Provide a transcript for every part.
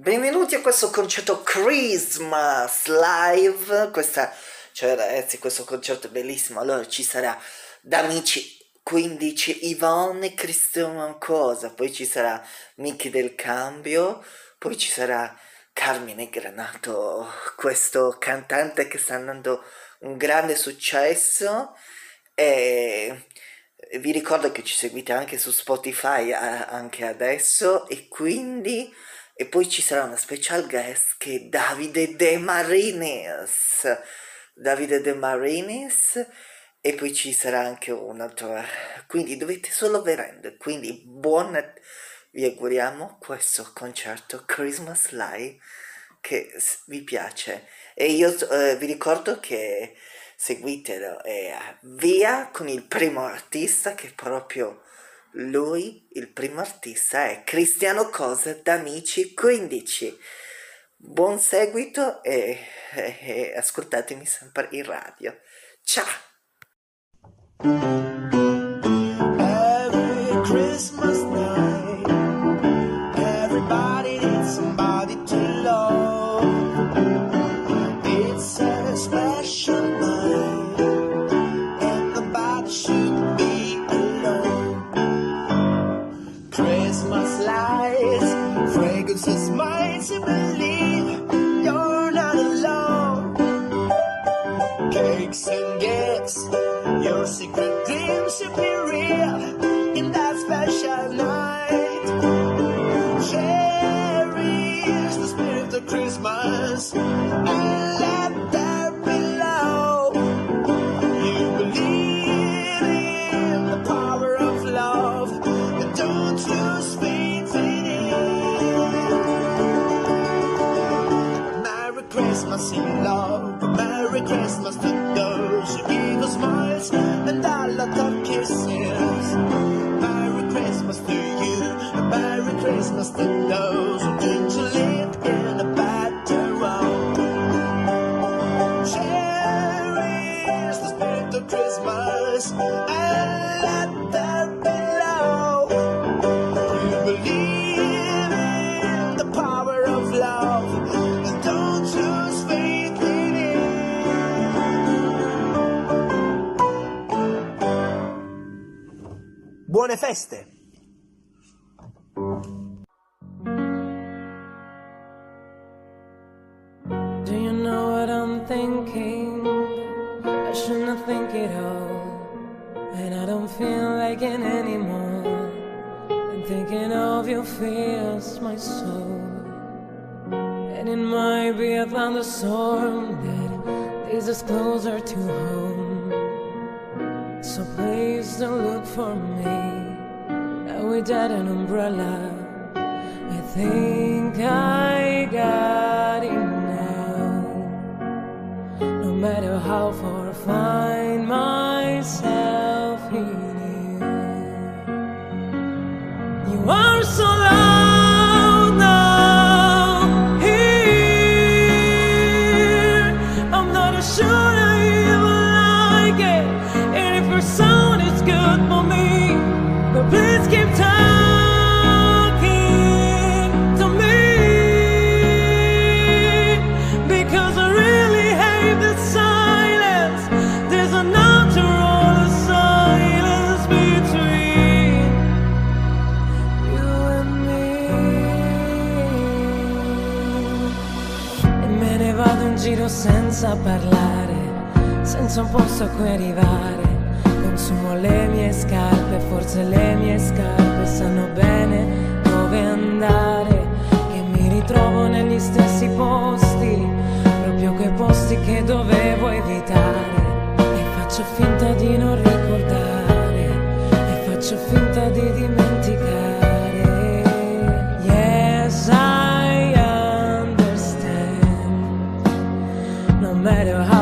benvenuti a questo concerto Christmas live. Questa, cioè ragazzi, questo concerto è bellissimo. Allora ci sarà D'Amici 15 Yvonne Cristiano Cosa, poi ci sarà Michi del Cambio, poi ci sarà Carmine Granato, questo cantante che sta andando un grande successo e vi ricordo che ci seguite anche su Spotify anche adesso e quindi e poi ci sarà una special guest che è Davide De Marinis Davide De Marinis e poi ci sarà anche un altro quindi dovete solo vedere quindi buon vi auguriamo questo concerto Christmas Live che vi piace. E io eh, vi ricordo che seguitelo e via con il primo artista che proprio lui, il primo artista è Cristiano Cosa d'Amici 15. Buon seguito e, e, e ascoltatemi sempre in radio. Ciao! Christmas night, everybody needs somebody to love. It's a special fragrances might to believe you're not alone. Cakes and gifts. Your secret dreams should be real in that special night. Cherish the spirit of Christmas and let feste! Do you know what I'm thinking? I shouldn't think it all. And I don't feel like it anymore. And thinking of you fills my soul. And it might be a thunderstorm that is us closer to home. So please don't look for me. Without an umbrella. I think I got it now. No matter how far I find good for me, but please keep talking to me. Because I really hate the silence. There's a natural silence between you and me. E me ne vado in giro senza parlare, senza un posto a cui arrivare. Consumo le mie scarpe, forse le mie scarpe sanno bene dove andare. Che mi ritrovo negli stessi posti, proprio quei posti che dovevo evitare. E faccio finta di non ricordare, e faccio finta di dimenticare. Yes, I understand. No matter how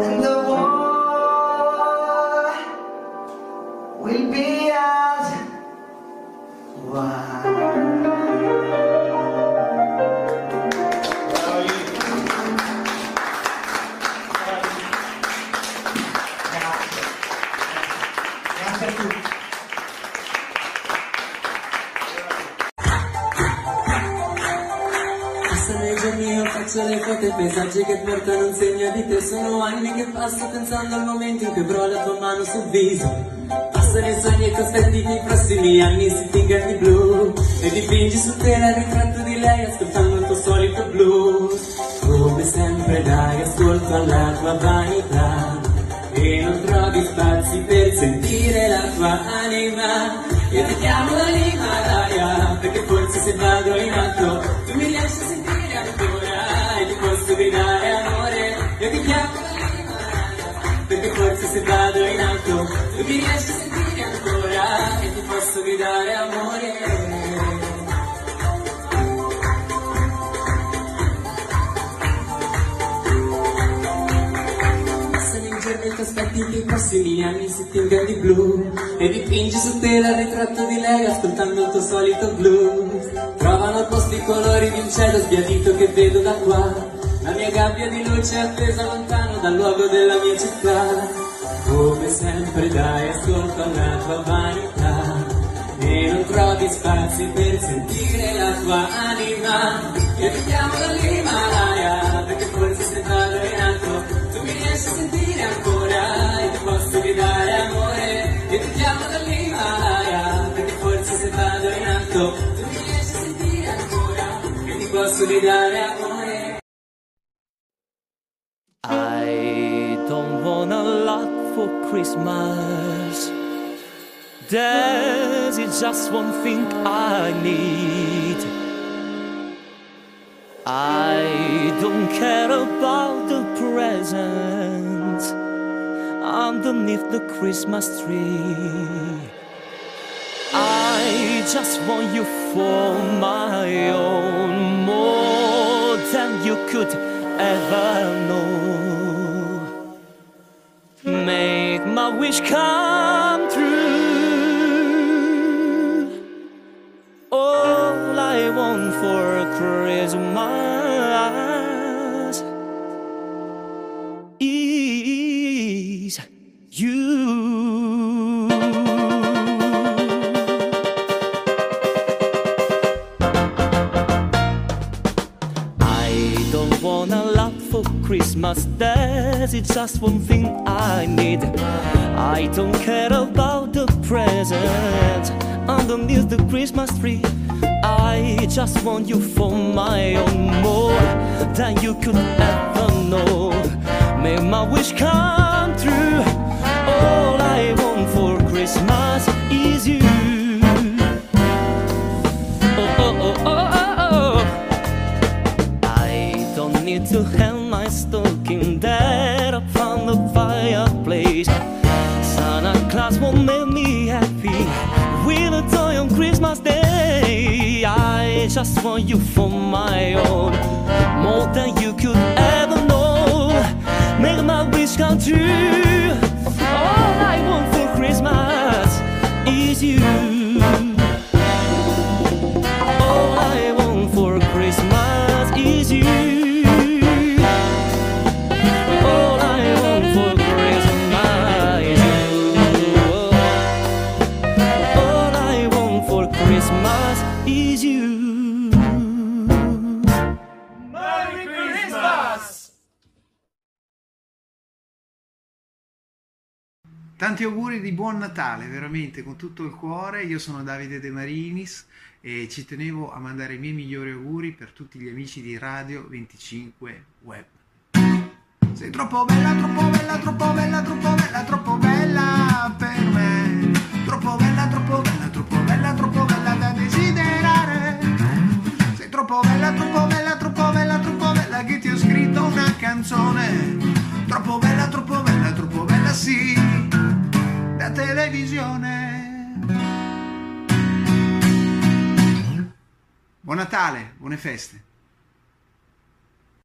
the war will be paesaggi che portano un segno di te. Sono anni che passo pensando al momento in cui avrò la tua mano sul viso. Passano i sogni e cospetti che i prossimi anni si tingano di blu. E dipingi su tela il ritratto di lei ascoltando il tuo solito blues. Come sempre dai ascolto alla tua vanità. E non trovi spazi per sentire la tua anima. Io ti chiamo l'Himalaya Perché mi riesci a sentire ancora E ti posso gridare amore? Passano i giorni e ti aspetti che i prossimi anni si tingano di blu E dipingi su tela il ritratto di lei ascoltando il tuo solito blues Trovano al posto i colori di un cielo sbiadito che vedo da qua. La mia gabbia di luce è attesa lontano dal luogo della mia città Come sempre dai ascolto alla tua vanità e non trovi spazi per sentire la tua anima. Io ti chiamo dall'Himalaya perché forse se vado in alto tu mi riesci a sentire ancora e ti posso gridare amore. Io ti chiamo dall'Himalaya perché forse se vado in alto tu mi riesci a sentire ancora e ti posso gridare amore Christmas. There is just one thing I need. I don't care about the presents underneath the Christmas tree. I just want you for my own more than you could ever know. Wish come true. All I want for Christmas is you. That's it's just one thing I need. I don't care about the presents underneath the Christmas tree. I just want you for my own more than you could ever know. May my wish come true. All I want for Christmas is you. Oh, oh, oh, oh, oh, oh. I don't need to hang my stocking there upon the fireplace. Santa Claus won't make me happy with a toy on Christmas Day. I just want you for my own, more than you could ever know. Make my wish come true. All I want for Christmas is you. Tanti auguri di buon Natale, veramente con tutto il cuore. Io sono Davide De Marinis e ci tenevo a mandare i miei migliori auguri per tutti gli amici di Radio 25 Web. Sei troppo bella, troppo bella, troppo bella, troppo bella, troppo bella per me. Troppo bella, troppo bella, troppo bella, troppo bella da desiderare. Sei troppo bella, troppo bella, troppo bella, troppo bella che ti ho scritto una canzone. Troppo bella, troppo bella, troppo bella, sì, televisione. Buon Natale, buone feste.